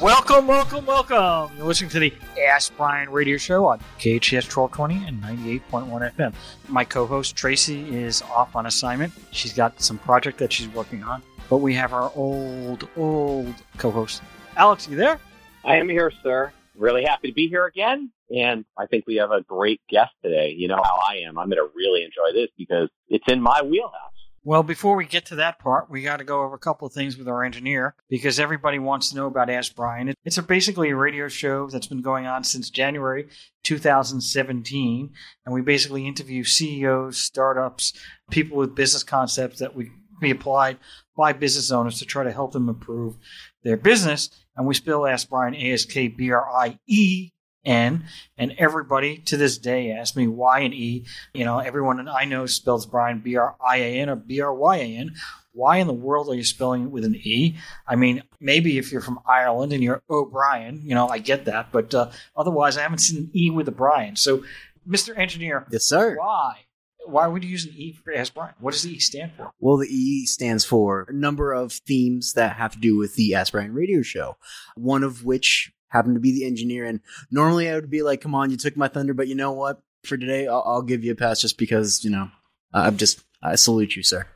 Welcome, welcome, welcome. You're listening to the Ask Brien radio show on KHS 1220 and 98.1 FM. My co host Tracy is off on assignment. She's got some project that she's working on. But we have our old, old co host. Alex, you there? I am here, sir. Really happy to be here again. And I think we have a great guest today. You know how I am. I'm going to really enjoy this because it's in my wheelhouse. Well, before we get to that part, we got to go over a couple of things with our engineer because everybody wants to know about Ask Brien. It's a basically a radio show that's been going on since January 2017, and we basically interview CEOs, startups, people with business concepts that we be applied by business owners to try to help them improve their business. And we still ask Brien ASK A S K B R I E N, and everybody to this day asks me why an E. You know, everyone I know spells Brian B R I A N or B R Y A N. Why in the world are you spelling it with an E? I mean, maybe if you're from Ireland and you're O'Brien, you know, I get that, but uh, otherwise, I haven't seen an E with a Brian. So, Mr. Engineer, Yes, sir. why? Why would you use an E for Ask Brien? What does the E stand for? Well, the E stands for a number of themes that have to do with the Ask Brien radio show. One of which happened to be the engineer. And normally I would be like, come on, you took my thunder, but you know what? For today, I'll, I'll give you a pass just because, you know, I'm just, I salute you, sir.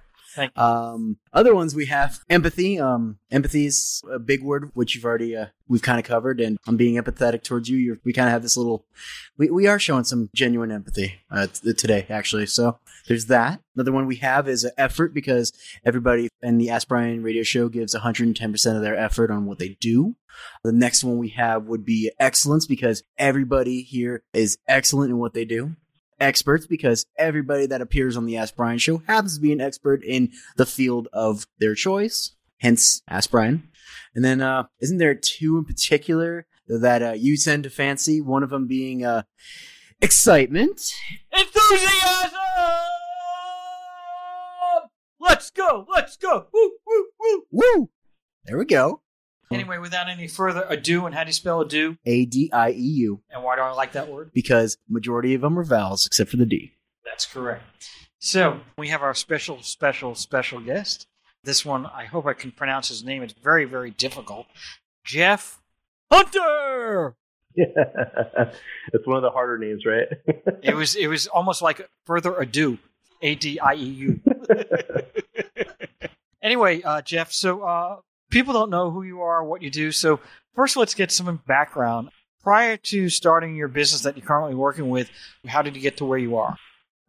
Um, other ones we have empathy. Um, empathy is a big word, which you've already, uh, we've kind of covered. And I'm being empathetic towards you. You're, we kind of have this little, we, we are showing some genuine empathy, uh, t- today, actually. So there's that. Another one we have is effort because everybody in the Ask radio show gives 110% of their effort on what they do. The next one we have would be excellence because everybody here is excellent in what they do. Experts because everybody that appears on the Ask Brien show happens to be an expert in the field of their choice. Hence, Ask Brien. And then, uh, isn't there two in particular that uh, you tend to fancy? One of them being uh, excitement. Enthusiasm! Let's go! Let's go! Woo, woo, woo! Woo! There we go. Anyway, without any further ado, and how do you spell ado? A D I E U. And why do I like that word? Because majority of them are vowels except for the D. That's correct. So we have our special, special, special guest. This one, I hope I can pronounce his name. It's very, very difficult. Jeff Hunter. Yeah. it's one of the harder names, right? It was, it was almost like further ado. A D I E U. Anyway, uh, Jeff. So uh, people don't know who you are, what you do. So first, let's get some background. Prior to starting your business that you're currently working with, how did you get to where you are?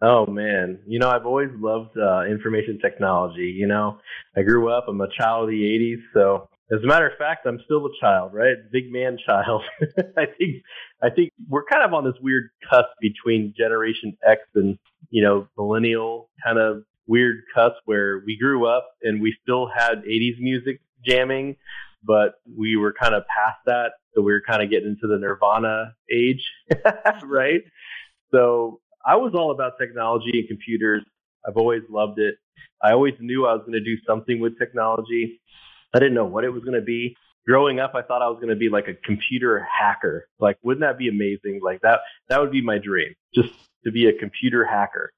oh man, you know I've always loved uh, information technology. You know, I grew up. I'm a child of the '80s, so as a matter of fact, I'm still a child, right? Big man child. I think I think we're kind of on this weird cusp between Generation X and you know millennial kind of weird cusp where we grew up and we still had 80s music jamming, but we were kind of past that. So we were kind of getting into the Nirvana age, right? So I was all about technology and computers. I've always loved it. I always knew I was going to do something with technology. I didn't know what it was going to be. Growing up, I thought I was going to be like a computer hacker. Like, wouldn't that be amazing? Like that, that would be my dream, just to be a computer hacker.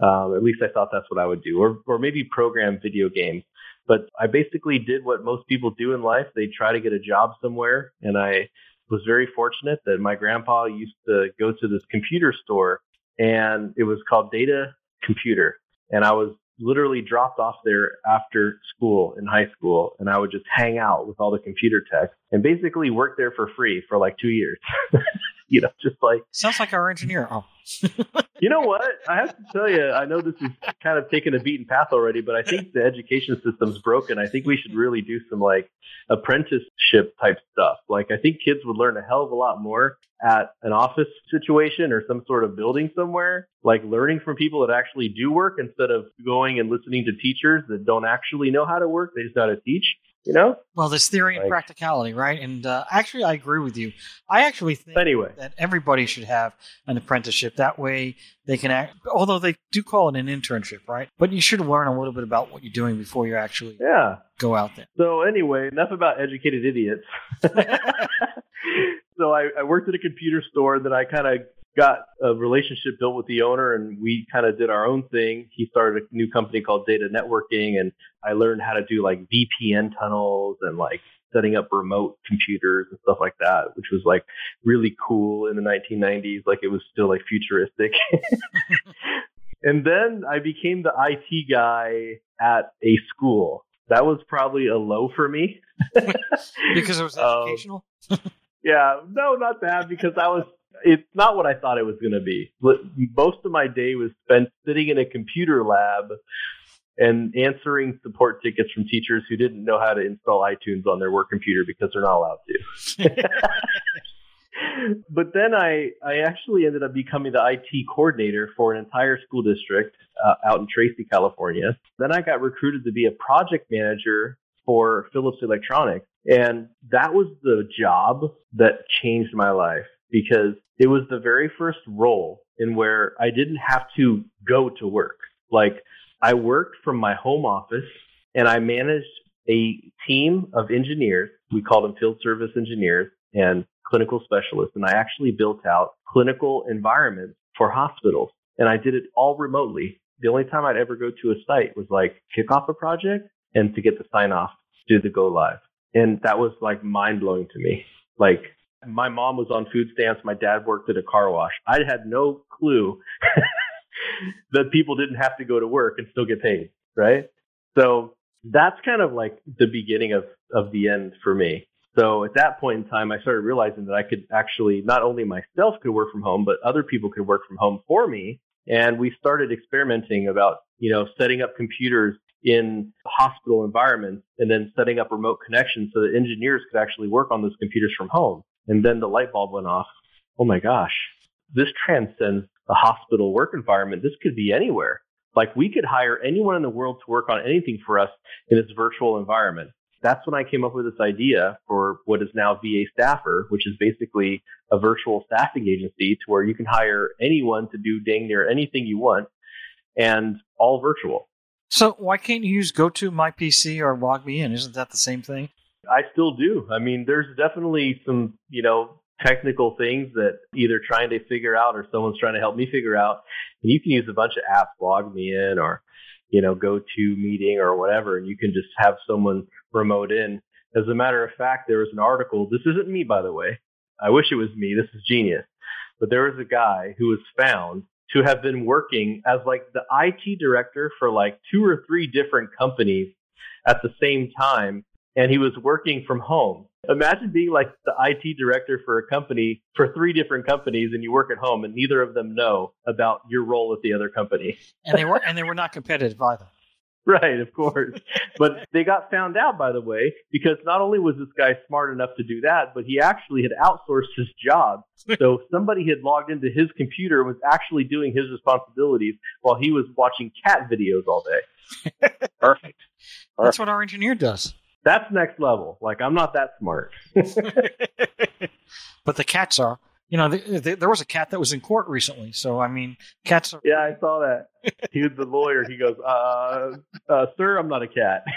Um, at least I thought that's what I would do, or or maybe program video games. But I basically did what most people do in life. They try to get a job somewhere, and I was very fortunate that my grandpa used to go to this computer store, and it was called Data Computer, and I was literally dropped off there after school in high school and I would just hang out with all the computer techs and basically work there for free for like two years. you know, just like Sounds like our engineer. Oh, you know what? I have to tell you, I know this is kind of taking a beaten path already, but I think the education system's broken. I think we should really do some like apprenticeship type stuff. Like I think kids would learn a hell of a lot more at an office situation or some sort of building somewhere, like learning from people that actually do work instead of going and listening to teachers that don't actually know how to work. They just know how to teach. You know. Well, there's theory and practicality, right? And uh, actually, I agree with you. I actually think Anyway, that everybody should have an apprenticeship. That way, they can act. Although they do call it an internship, right? But you should learn a little bit about what you're doing before you actually yeah. go out there. So anyway, enough about educated idiots. so I, I worked at a computer store. Then I kind of got a relationship built with the owner, and we kind of did our own thing. He started a new company called Data Networking, and I learned how to do like VPN tunnels and like setting up remote computers and stuff like that, which was like really cool in the 1990s. Like it was still like futuristic. and then I became the IT guy at a school. That was probably a low for me. Because it was Um, educational. Yeah, no, not that because I was. It's not what I thought it was going to be. Most of my day was spent sitting in a computer lab and answering support tickets from teachers who didn't know how to install iTunes on their work computer because they're not allowed to. but then I, I actually ended up becoming the IT coordinator for an entire school district uh, out in Tracy, California. Then I got recruited to be a project manager for Philips Electronics. And that was the job that changed my life because it was the very first role in where I didn't have to go to work. Like I worked from my home office and I managed a team of engineers. We called them field service engineers and clinical specialists. And I actually built out clinical environments for hospitals. And I did it all remotely. The only time I'd ever go to a site was like kick off a project and to get the sign off do the go live. And that was like mind blowing to me. Like my mom was on food stamps. My dad worked at a car wash. I had no clue that people didn't have to go to work and still get paid. Right. So that's kind of like the beginning of, of the end for me. So at that point in time, I started realizing that I could actually not only myself could work from home, but other people could work from home for me. And we started experimenting about, you know, setting up computers in hospital environments and then setting up remote connections so that engineers could actually work on those computers from home. And then the light bulb went off. Oh my gosh, this transcends the hospital work environment. This could be anywhere. Like we could hire anyone in the world to work on anything for us in this virtual environment. That's when I came up with this idea for what is now VA Staffer, which is basically a virtual staffing agency to where you can hire anyone to do dang near anything you want and all virtual. So why can't you use GoTo My PC or Log Me In? Isn't that the same thing? I still do. I mean, there's definitely some, you know, technical things that either trying to figure out or someone's trying to help me figure out. And you can use a bunch of apps, log me in or, you know, go to meeting or whatever, and you can just have someone remote in. As a matter of fact, there was an article. This isn't me, by the way. I wish it was me. This is genius. But there was a guy who was found to have been working as like the IT director for like two or three different companies at the same time. And he was working from home. Imagine being like the IT director for a company for three different companies and you work at home and neither of them know about your role at the other company. And they were and they were not competitive either. Right, of course. but they got found out, by the way, because not only was this guy smart enough to do that, but he actually had outsourced his job. so somebody had logged into his computer and was actually doing his responsibilities while he was watching cat videos all day. Perfect. That's what our engineer does. That's next level. Like, I'm not that smart. but the cats are. You know, th th there was a cat that was in court recently. So I mean, cats are. Yeah, I saw that. He was the lawyer. He goes, uh, uh, sir, I'm not a cat.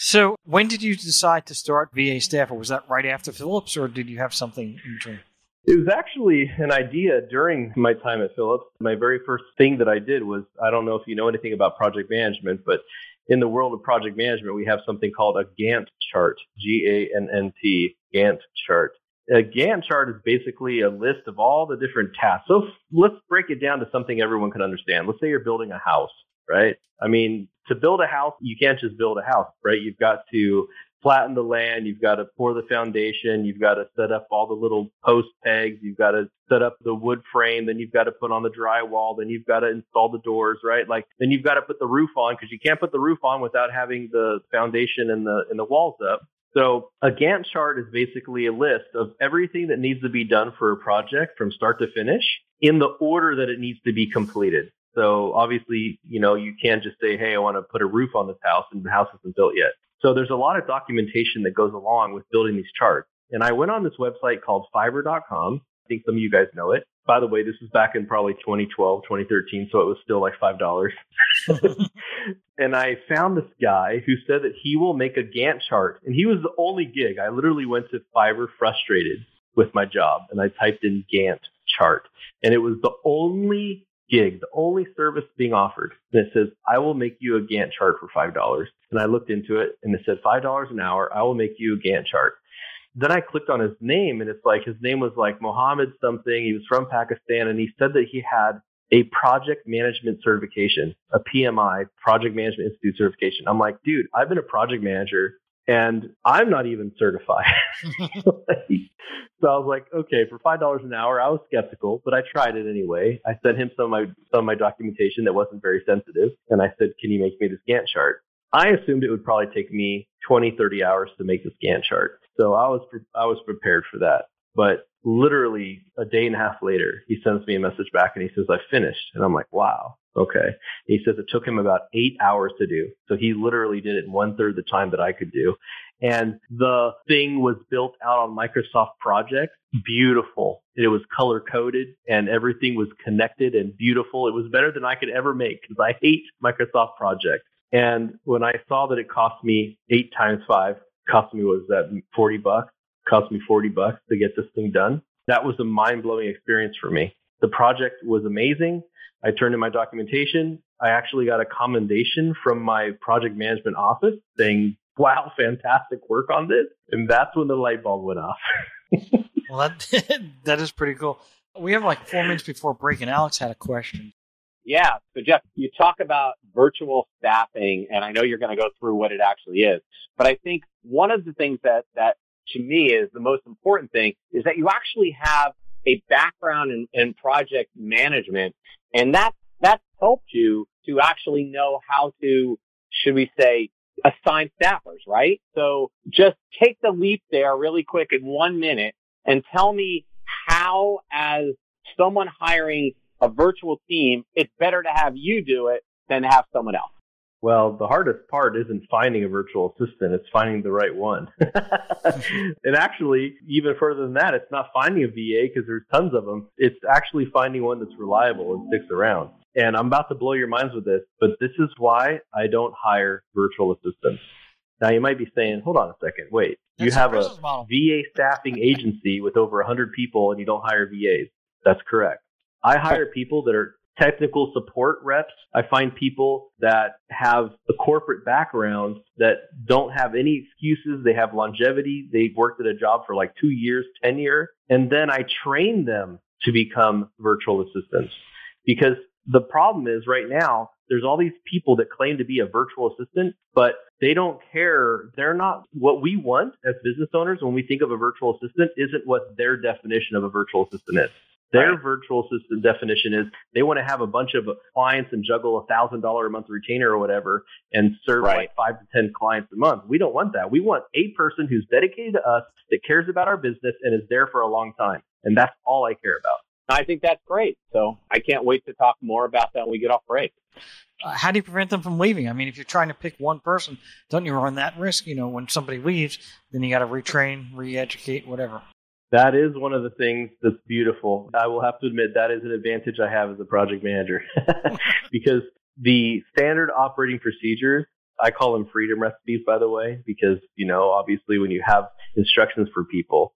So when did you decide to start VA staff, or Was that right after Philips, or did you have something in between? It was actually an idea during my time at Philips. My very first thing that I did was I don't know if you know anything about project management, but in the world of project management, we have something called a Gantt chart, G A N N T, Gantt chart. A Gantt chart is basically a list of all the different tasks. So let's break it down to something everyone can understand. Let's say you're building a house, right? I mean, to build a house, you can't just build a house, right? You've got to flatten the land. You've got to pour the foundation. You've got to set up all the little post pegs. You've got to set up the wood frame. Then you've got to put on the drywall. Then you've got to install the doors, right? Like then you've got to put the roof on because you can't put the roof on without having the foundation and the and the walls up. So a Gantt chart is basically a list of everything that needs to be done for a project from start to finish in the order that it needs to be completed. So obviously, you know, you can't just say, hey, I want to put a roof on this house and the house isn't built yet. So there's a lot of documentation that goes along with building these charts. And I went on this website called fiverr.com. I think some of you guys know it. By the way, this was back in probably 2012, 2013, so it was still like $5. and I found this guy who said that he will make a Gantt chart. And he was the only gig. I literally went to Fiverr frustrated with my job and I typed in Gantt chart. And it was the only gig, the only service being offered. And it says, I will make you a Gantt chart for $5. And I looked into it and it said $5 an hour. I will make you a Gantt chart. Then I clicked on his name and it's like his name was like Mohammed something. He was from Pakistan and he said that he had a project management certification, a PMI, Project Management Institute certification. I'm like, dude, I've been a project manager and I'm not even certified. so I was like, okay, for five dollars an hour, I was skeptical, but I tried it anyway. I sent him some of my some of my documentation that wasn't very sensitive, and I said, can you make me this Gantt chart? I assumed it would probably take me 20, 30 hours to make this Gantt chart, so I was I was prepared for that. But literally a day and a half later, he sends me a message back and he says, I finished. And I'm like, wow, okay. He says it took him about eight hours to do. So he literally did it in one third the time that I could do. And the thing was built out on Microsoft Project. Beautiful. It was color coded and everything was connected and beautiful. It was better than I could ever make because I hate Microsoft Project. And when I saw that it cost me eight times five, cost me was that 40 bucks cost me 40 bucks to get this thing done. That was a mind blowing experience for me. The project was amazing. I turned in my documentation. I actually got a commendation from my project management office saying, wow, fantastic work on this. And that's when the light bulb went off. well, that, that is pretty cool. We have like four minutes before break, and Alex had a question. Yeah. So, Jeff, you talk about virtual staffing, and I know you're going to go through what it actually is. But I think one of the things that, that to me is the most important thing is that you actually have a background in, in project management and that that's helped you to actually know how to should we say assign staffers right? So just take the leap there really quick in one minute and tell me how as someone hiring a virtual team it's better to have you do it than have someone else well, the hardest part isn't finding a virtual assistant, it's finding the right one. and actually, even further than that, it's not finding a VA because there's tons of them. It's actually finding one that's reliable and sticks around. And I'm about to blow your minds with this, but this is why I don't hire virtual assistants. Now, you might be saying, hold on a second, wait, that's you have a model. VA staffing agency with over 100 people and you don't hire VAs. That's correct. I hire people that are technical support reps. I find people that have a corporate background that don't have any excuses. They have longevity. They've worked at a job for like two years, tenure, and then I train them to become virtual assistants because the problem is right now there's all these people that claim to be a virtual assistant, but they don't care. They're not what we want as business owners when we think of a virtual assistant isn't what their definition of a virtual assistant is. Their right. virtual assistant definition is they want to have a bunch of clients and juggle a thousand dollar a month retainer or whatever and serve right. like five to ten clients a month. We don't want that. We want a person who's dedicated to us that cares about our business and is there for a long time. And that's all I care about. I think that's great. So I can't wait to talk more about that when we get off break. Uh, how do you prevent them from leaving? I mean, if you're trying to pick one person, don't you run that risk? You know, when somebody leaves, then you got to retrain, re-educate, whatever. That is one of the things that's beautiful. I will have to admit that is an advantage I have as a project manager because the standard operating procedures, I call them freedom recipes, by the way, because, you know, obviously when you have instructions for people,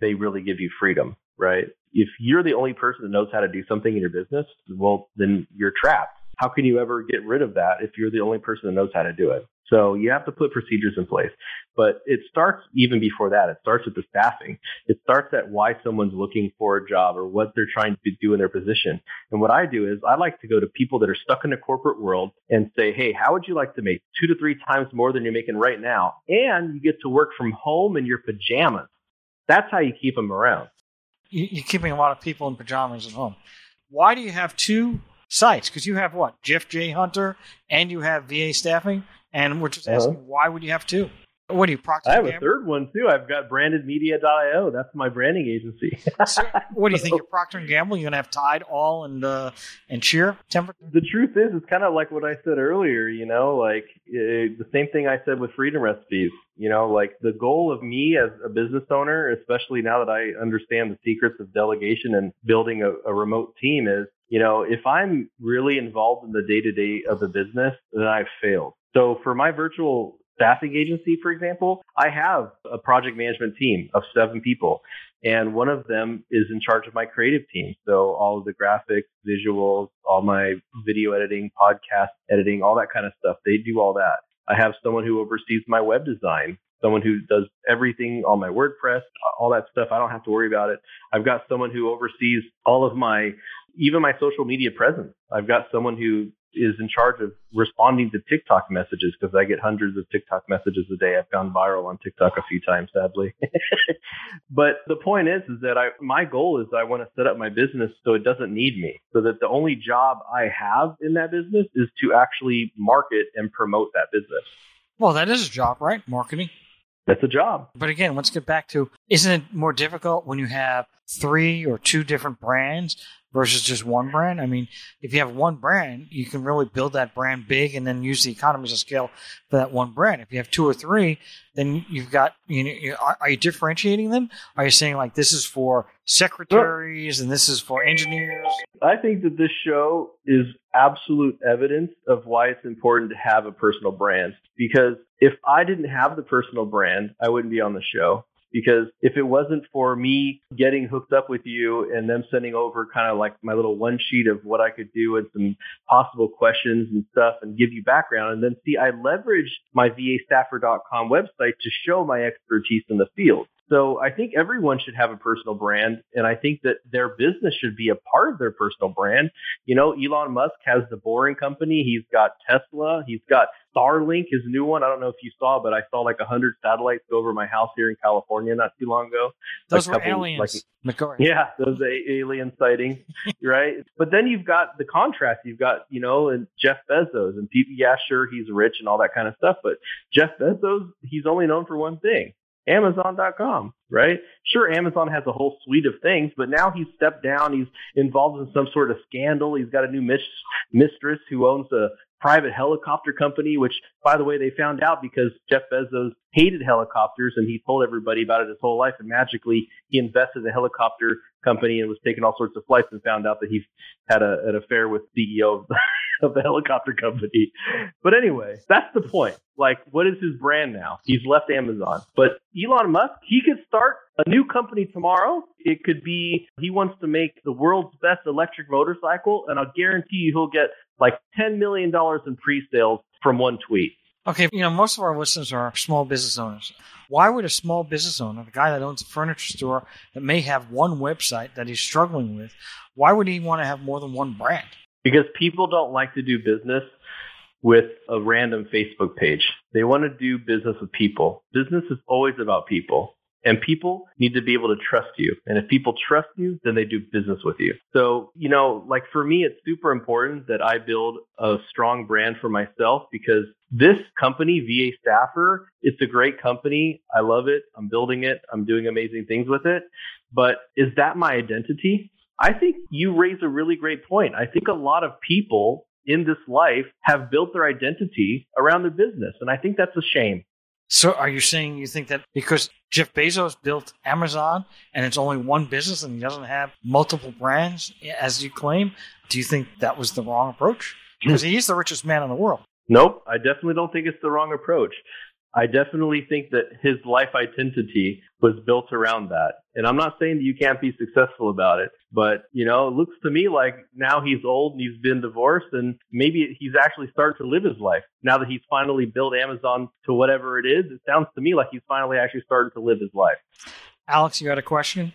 they really give you freedom, right? If you're the only person that knows how to do something in your business, well, then you're trapped. How can you ever get rid of that if you're the only person that knows how to do it? So you have to put procedures in place. But it starts even before that. It starts with the staffing. It starts at why someone's looking for a job or what they're trying to do in their position. And what I do is I like to go to people that are stuck in the corporate world and say, Hey, how would you like to make two to three times more than you're making right now? And you get to work from home in your pajamas. That's how you keep them around. You're keeping a lot of people in pajamas at home. Why do you have two sites? Because you have what? Jeff J. Hunter and you have VA staffing. And we're just asking, uh-huh. why would you have two? What do you Procter? I have Gamble? a third one too. I've got brandedmedia.io. That's my branding agency. So, what do you think? You're Procter and Gamble. You're gonna have Tide, All, and uh, and Cheer temperature. the truth is, it's kind of like what I said earlier. You know, like uh, the same thing I said with Freedom Recipes. You know, like the goal of me as a business owner, especially now that I understand the secrets of delegation and building a, a remote team, is you know, if I'm really involved in the day to day of the business, then I've failed. So for my virtual staffing agency, for example, I have a project management team of seven people. And one of them is in charge of my creative team. So all of the graphics, visuals, all my video editing, podcast editing, all that kind of stuff, they do all that. I have someone who oversees my web design, someone who does everything on my WordPress, all that stuff. I don't have to worry about it. I've got someone who oversees all of my, even my social media presence. I've got someone who is in charge of responding to TikTok messages because I get hundreds of TikTok messages a day. I've gone viral on TikTok a few times, sadly. but the point is, is that I, my goal is I want to set up my business so it doesn't need me, so that the only job I have in that business is to actually market and promote that business. Well, that is a job, right? Marketing. That's a job. But again, let's get back to isn't it more difficult when you have three or two different brands versus just one brand? I mean, if you have one brand, you can really build that brand big and then use the economies of scale for that one brand. If you have two or three, then you've got, you know, are, are you differentiating them? Are you saying like this is for secretaries and this is for engineers? I think that this show is absolute evidence of why it's important to have a personal brand. Because if I didn't have the personal brand, I wouldn't be on the show. Because if it wasn't for me getting hooked up with you and them sending over kind of like my little one sheet of what I could do and some possible questions and stuff and give you background. And then see, I leveraged my vastaffer.com website to show my expertise in the field. So I think everyone should have a personal brand, and I think that their business should be a part of their personal brand. You know, Elon Musk has the Boring Company. He's got Tesla. He's got Starlink, his new one. I don't know if you saw, but I saw like a hundred satellites go over my house here in California not too long ago. Those Like were couple- aliens. like-. Yeah, those a- alien sightings, right? But then you've got the contrast. You've got, you know, and Jeff Bezos and people. Yeah, sure, he's rich and all that kind of stuff, but Jeff Bezos, he's only known for one thing. Amazon.com, right? Sure, Amazon has a whole suite of things, but now he's stepped down. He's involved in some sort of scandal. He's got a new mis- mistress who owns a private helicopter company, which, by the way, they found out because Jeff Bezos hated helicopters and he told everybody about it his whole life. And magically, he invested in a helicopter company and was taking all sorts of flights and found out that he had a, an affair with CEO of the, of the helicopter company. But anyway, that's the point. Like, what is his brand now? He's left Amazon. But Elon Musk, he could start a new company tomorrow. It could be he wants to make the world's best electric motorcycle, and I'll guarantee you he'll get like $10 million in pre sales from one tweet. Okay, you know, most of our listeners are small business owners. Why would a small business owner, the guy that owns a furniture store that may have one website that he's struggling with, why would he want to have more than one brand? Because people don't like to do business with a random Facebook page. They want to do business with people. Business is always about people. And people need to be able to trust you. And if people trust you, then they do business with you. So, you know, like for me, it's super important that I build a strong brand for myself because this company, VA Staffer, it's a great company. I love it. I'm building it. I'm doing amazing things with it. But is that my identity? I think you raise a really great point. I think a lot of people in this life have built their identity around their business. And I think that's a shame. So are you saying you think that because Jeff Bezos built Amazon and it's only one business and he doesn't have multiple brands as you claim, do you think that was the wrong approach? Because he is the richest man in the world. Nope, I definitely don't think it's the wrong approach. I definitely think that his life identity was built around that. And I'm not saying that you can't be successful about it, but you know, it looks to me like now he's old and he's been divorced and maybe he's actually starting to live his life. Now that he's finally built Amazon to whatever it is, it sounds to me like he's finally actually starting to live his life. Alex, you got a question?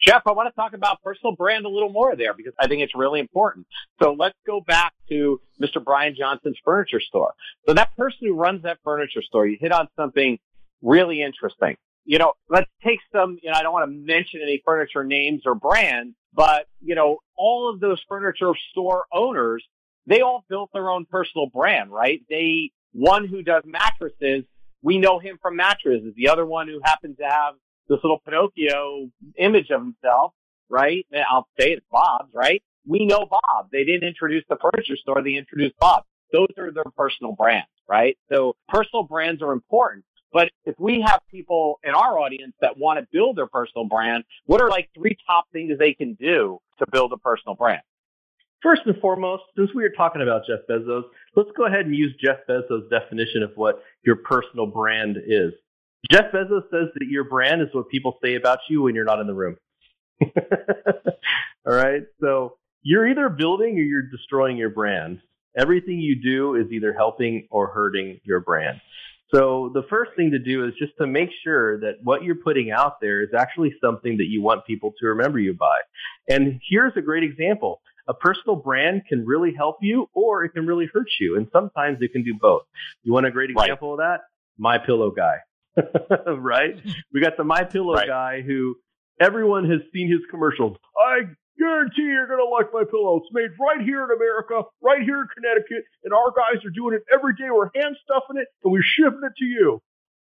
Jeff, I want to talk about personal brand a little more there because I think it's really important. So let's go back to Mr. Brien Johnson's furniture store. So that person who runs that furniture store, you hit on something really interesting. You know, let's take some, you know, I don't want to mention any furniture names or brands, but, you know, all of those furniture store owners, they all built their own personal brand, right? They, one who does mattresses we know him from mattresses. the other one who happens to have this little Pinocchio image of himself, right? I'll say it's Bob's, right? We know Bob. They didn't introduce the furniture store. They introduced Bob. Those are their personal brands, right? So personal brands are important. But if we have people in our audience that want to build their personal brand, what are like three top things they can do to build a personal brand? First and foremost, since we are talking about Jeff Bezos, let's go ahead and use Jeff Bezos' definition of what your personal brand is. Jeff Bezos says that your brand is what people say about you when you're not in the room. All right. So you're either building or you're destroying your brand. Everything you do is either helping or hurting your brand. So the first thing to do is just to make sure that what you're putting out there is actually something that you want people to remember you by. And here's a great example. A personal brand can really help you or it can really hurt you. And sometimes it can do both. You want a great example right. of that? My Pillow guy. right? We got the My Pillow right. guy who everyone has seen his commercials. I guarantee you're going to like my pillow. It's made right here in America, right here in Connecticut, and our guys are doing it every day. We're hand stuffing it and we're shipping it to you.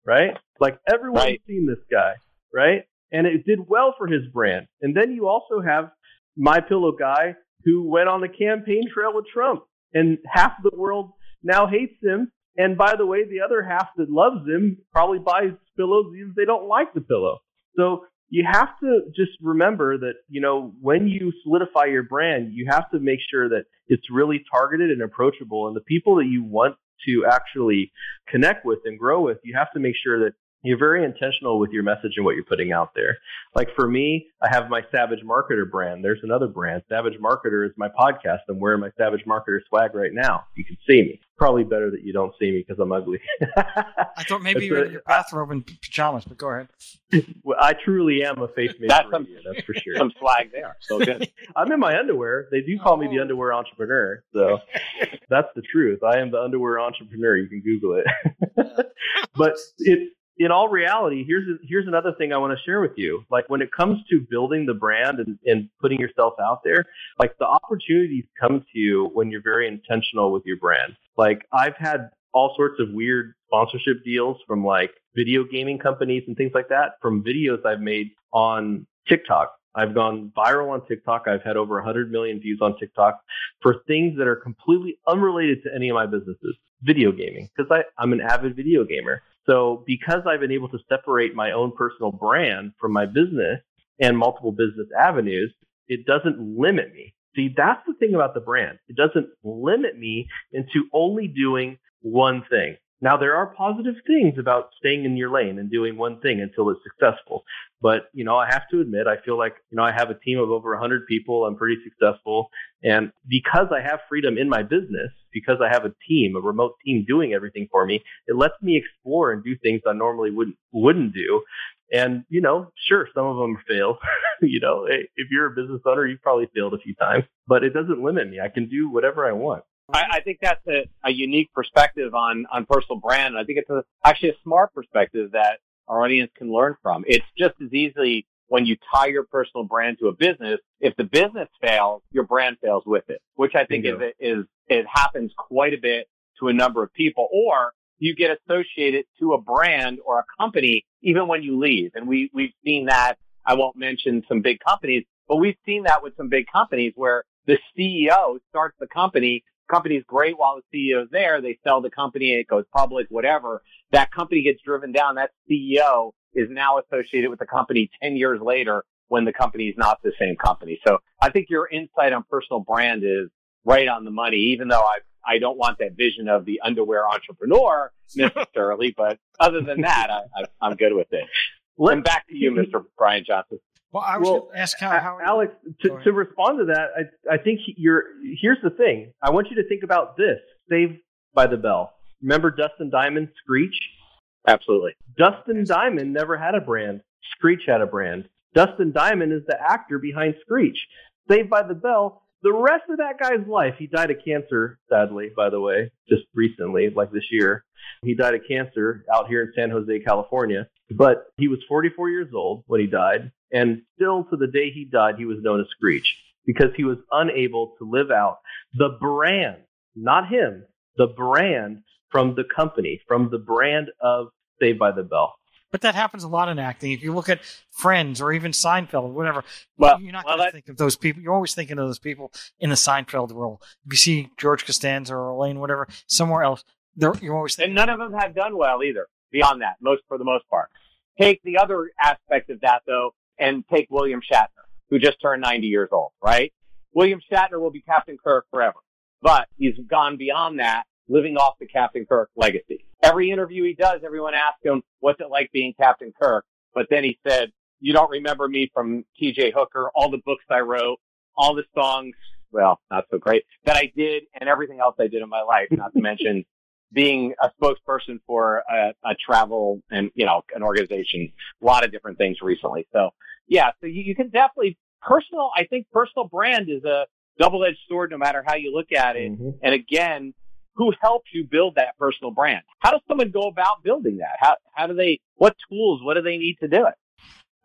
Right? Like everyone's right. seen this guy, right? And it did well for his brand. And then you also have my pillow guy who went on the campaign trail with Trump, and half of the world now hates him. And by the way, the other half that loves them probably buys pillows even if they don't like the pillow. So you have to just remember that, you know, when you solidify your brand, you have to make sure that it's really targeted and approachable. And the people that you want to actually connect with and grow with, you have to make sure that you're very intentional with your message and what you're putting out there. Like for me, I have my Savage Marketer brand. There's another brand. Savage Marketer is my podcast. I'm wearing my Savage Marketer swag right now. You can see me. Probably better that you don't see me because I'm ugly. I thought maybe you were in your bathrobe and pajamas, but go ahead. Well, I truly am a face made that's, some, that's for sure. Some swag there. So good. I'm in my underwear. They do call oh. me the oh. underwear entrepreneur. So that's the truth. I am the underwear entrepreneur. You can Google it. but it's in all reality, here's here's another thing I want to share with you. Like when it comes to building the brand and, and putting yourself out there, like the opportunities come to you when you're very intentional with your brand. Like I've had all sorts of weird sponsorship deals from like video gaming companies and things like that from videos I've made on TikTok. I've gone viral on TikTok. I've had over 100 million views on TikTok for things that are completely unrelated to any of my businesses, video gaming, because I'm an avid video gamer. So because I've been able to separate my own personal brand from my business and multiple business avenues, it doesn't limit me. See, that's the thing about the brand. It doesn't limit me into only doing one thing. Now, there are positive things about staying in your lane and doing one thing until it's successful. But, you know, I have to admit, I feel like, you know, I have a team of over 100 people. I'm pretty successful. And because I have freedom in my business, because I have a team, a remote team doing everything for me, it lets me explore and do things I normally wouldn't, wouldn't do. And, you know, sure, some of them fail. you know, if you're a business owner, you've probably failed a few times, but it doesn't limit me. I can do whatever I want. I, I think that's a, a, unique perspective on, on personal brand. I think it's a, actually a smart perspective that our audience can learn from. It's just as easily when you tie your personal brand to a business. If the business fails, your brand fails with it, which I think is, is, it happens quite a bit to a number of people or you get associated to a brand or a company even when you leave. And we, we've seen that. I won't mention some big companies, but we've seen that with some big companies where the CEO starts the company company's great while the CEO's there. They sell the company, it goes public, whatever. That company gets driven down. That CEO is now associated with the company 10 years later when the company is not the same company. So I think your insight on personal brand is right on the money, even though I I don't want that vision of the underwear entrepreneur necessarily, but other than that, I, I, am good with it. And back to you, Mr. Brien Johnson. Well, I was well, ask how, how Alex to, to respond to that. I, I think you're. Here's the thing. I want you to think about this. Saved by the Bell. Remember Dustin Diamond, Screech? Absolutely. Dustin Diamond never had a brand. Screech had a brand. Dustin Diamond is the actor behind Screech. Saved by the Bell. The rest of that guy's life, he died of cancer, sadly, by the way, just recently, like this year. He died of cancer out here in San Jose, California. But he was 44 years old when he died. And still to the day he died, he was known as Screech because he was unable to live out the brand, not him, the brand from the company, from the brand of Saved by the Bell. But that happens a lot in acting. If you look at Friends or even Seinfeld or whatever, Well, you're not well, going to think of those people. You're always thinking of those people in the Seinfeld role. If you see George Costanza or Elaine, whatever, somewhere else, you're always thinking. And none of them have done well either. Beyond that, most for the most part. Take the other aspect of that though, and take William Shatner, who just turned 90 years old. Right? William Shatner will be Captain Kirk forever, but he's gone beyond that, living off the Captain Kirk legacy. Every interview he does, everyone asks him, "What's it like being Captain Kirk?" But then he said, "You don't remember me from T.J. Hooker, all the books I wrote, all the songs." Well, not so great that I did, and everything else I did in my life. Not to mention being a spokesperson for a, a travel and you know an organization, a lot of different things recently. So yeah, so you, you can definitely personal. I think personal brand is a double-edged sword, no matter how you look at it. Mhm. And again, who helps you build that personal brand? How does someone go about building that? How how do they? What tools? What do they need to do it?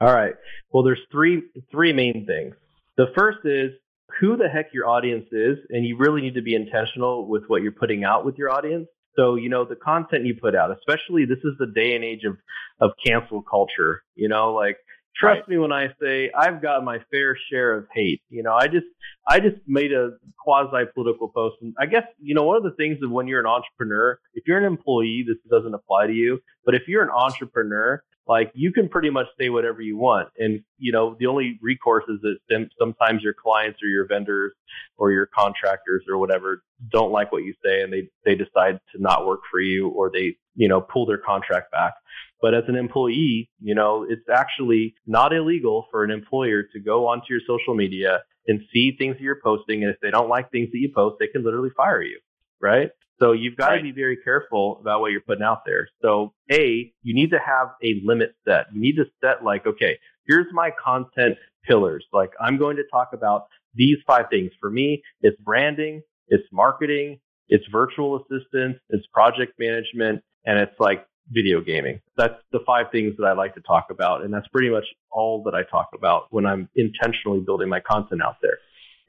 All right. Well, there's three three main things. The first is who the heck your audience is, and you really need to be intentional with what you're putting out with your audience. So, you know, the content you put out, especially this is the day and age of of cancel culture. You know, like trust me when I say I've got my fair share of hate. You know, I just I just made a quasi political post, and I guess you know one of the things of when you're an entrepreneur, if you're an employee, this doesn't apply to you, but if you're an entrepreneur, like you can pretty much say whatever you want. And you know the only recourse is that sometimes your clients or your vendors or your contractors or whatever don't like what you say and they they decide to not work for you or they you know pull their contract back. But as an employee you know it's actually not illegal for an employer to go onto your social media and see things that you're posting. And if they don't like things that you post they can literally fire you right so you've got to be very careful about what you're putting out there. So A, you need to have a limit set. You need to set like, okay, here's my content pillars. Like I'm going to talk about these five things. For me, it's branding, it's marketing, it's virtual assistance, it's project management, and it's like video gaming. That's the five things that I like to talk about. And that's pretty much all that I talk about when I'm intentionally building my content out there.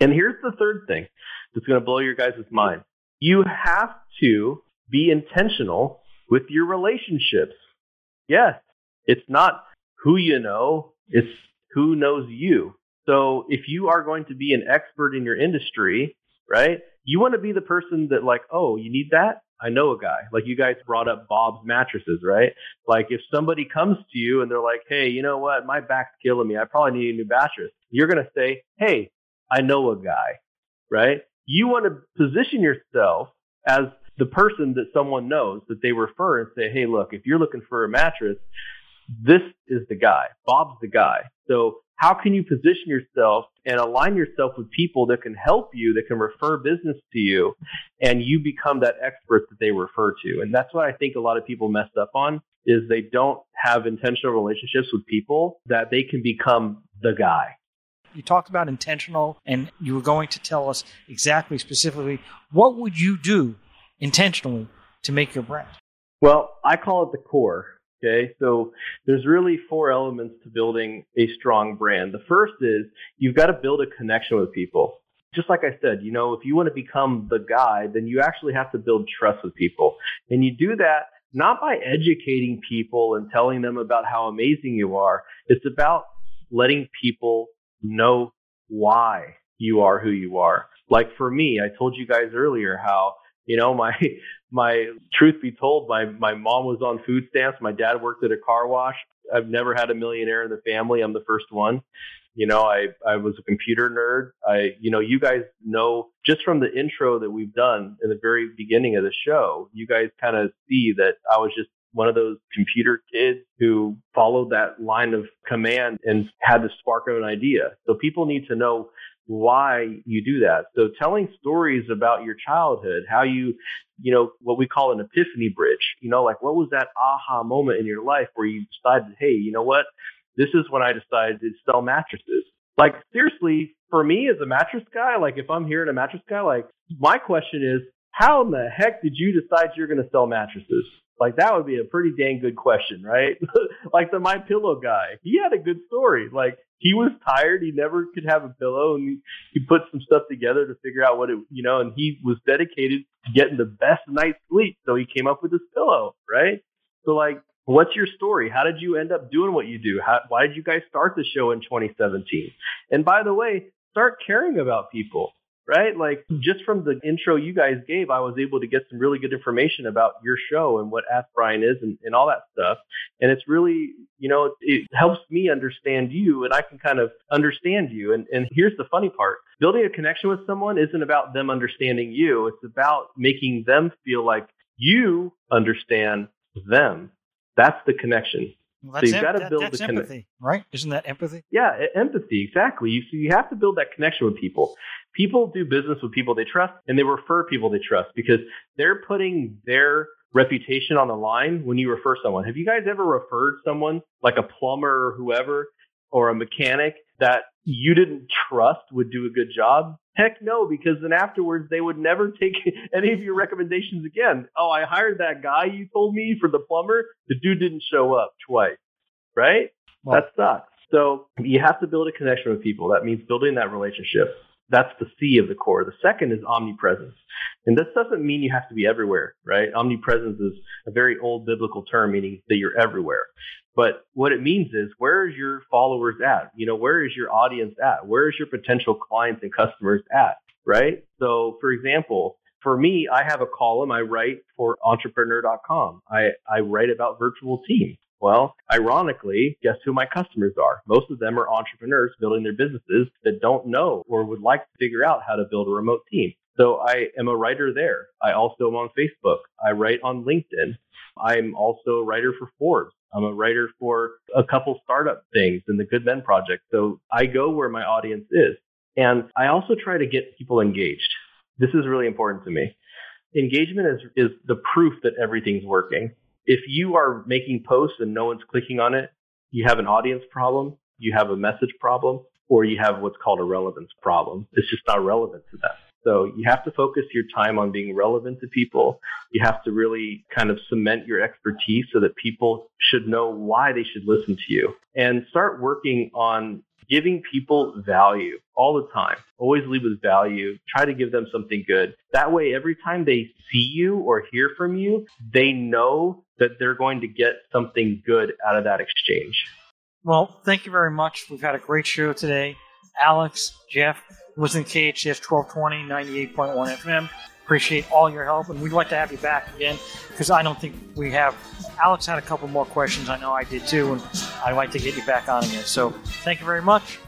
And here's the third thing that's going to blow your guys' mind you have to be intentional with your relationships. Yes, it's not who you know, it's who knows you. So if you are going to be an expert in your industry, right, you want to be the person that, like, oh, you need that? I know a guy. Like you guys brought up Bob's mattresses, right? Like if somebody comes to you and they're like, hey, you know what? My back's killing me. I probably need a new mattress. You're going to say, hey, I know a guy, right? You want to position yourself as the person that someone knows that they refer and say, hey, look, if you're looking for a mattress, this is the guy. Bob's the guy. So how can you position yourself and align yourself with people that can help you, that can refer business to you, and you become that expert that they refer to? And that's what I think a lot of people mess up on is they don't have intentional relationships with people that they can become the guy. You talked about intentional, and you were going to tell us exactly, specifically, what would you do intentionally to make your brand? Well, I call it the core. Okay. So there's really four elements to building a strong brand. The first is you've got to build a connection with people. Just like I said, you know, if you want to become the guy, then you actually have to build trust with people. And you do that not by educating people and telling them about how amazing you are. It's about letting people know why you are who you are. Like for me, I told you guys earlier how, you know, my, my truth be told, my, my mom was on food stamps. My dad worked at a car wash. I've never had a millionaire in the family. I'm the first one. You know, I, I was a computer nerd. I, you know, you guys know just from the intro that we've done in the very beginning of the show, you guys kind of see that I was just one of those computer kids who followed that line of command and had the spark of an idea. So people need to know why you do that. So telling stories about your childhood, how you, you know, what we call an epiphany bridge, you know, like what was that aha moment in your life where you decided, hey, you know what? This is when I decided to sell mattresses. Like seriously, for me as a mattress guy, like if I'm hearing a mattress guy, like my question is, how in the heck did you decide you're going to sell mattresses? Like that would be a pretty dang good question, right? like the My Pillow guy, he had a good story. Like he was tired, he never could have a pillow, and he, put some stuff together to figure out what it, you know, and he was dedicated to getting the best night's sleep, so he came up with this pillow, right? So like What's your story? How did you end up doing what you do? How, why did you guys start the show in 2017? And by the way, start caring about people right? Like hmm. just from the intro you guys gave, I was able to get some really good information about your show and what Ask Brien is and, and all that stuff. And it's really, you know, it, it helps me understand you and I can kind of understand you. And, and here's the funny part. Building a connection with someone isn't about them understanding you. It's about making them feel like you understand them. That's the connection. Well, that's so you've em- got to build that's the conne- empathy, right? Isn't that empathy? Yeah, empathy, exactly. You, so you have to build that connection with people. People do business with people they trust, and they refer people they trust because they're putting their reputation on the line when you refer someone. Have you guys ever referred someone, like a plumber or whoever, or a mechanic that you didn't trust would do a good job? Heck no, because then afterwards they would never take any of your recommendations again. Oh, I hired that guy you told me for the plumber. The dude didn't show up twice, right? Well- that sucks. So you have to build a connection with people. That means building that relationship. That's the C of the core. The second is omnipresence. And this doesn't mean you have to be everywhere, right? Omnipresence is a very old biblical term meaning that you're everywhere. But what it means is where is your followers at? You know, where is your audience at? Where is your potential clients and customers at? Right? So for example, for me, I have a column I write for entrepreneur.com. I, I write about virtual teams. Well, ironically, guess who my customers are? Most of them are entrepreneurs building their businesses that don't know or would like to figure out how to build a remote team. So I am a writer there. I also am on Facebook. I write on LinkedIn. I'm also a writer for Forbes. I'm a writer for a couple startup things and the Good Men Project. So I go where my audience is. And I also try to get people engaged. This is really important to me. Engagement is, is the proof that everything's working. If you are making posts and no one's clicking on it, you have an audience problem, you have a message problem, or you have what's called a relevance problem. It's just not relevant to them. So you have to focus your time on being relevant to people. You have to really kind of cement your expertise so that people should know why they should listen to you and start working on giving people value all the time. Always lead with value. Try to give them something good. That way, every time they see you or hear from you, they know that they're going to get something good out of that exchange. Well, thank you very much. We've had a great show today. Alex, Jeff, was in KTHS 1220, 98.1 FM. Appreciate all your help, and we'd like to have you back again because I don't think we have. Alex had a couple more questions. I know I did too, and I'd like to get you back on again. So, thank you very much.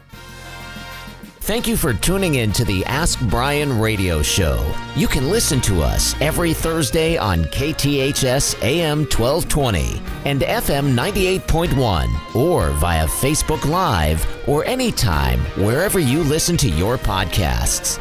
Thank you for tuning in to the Ask Brien radio show. You can listen to us every Thursday on KTHS AM 1220 and FM 98.1 or via Facebook Live or anytime wherever you listen to your podcasts.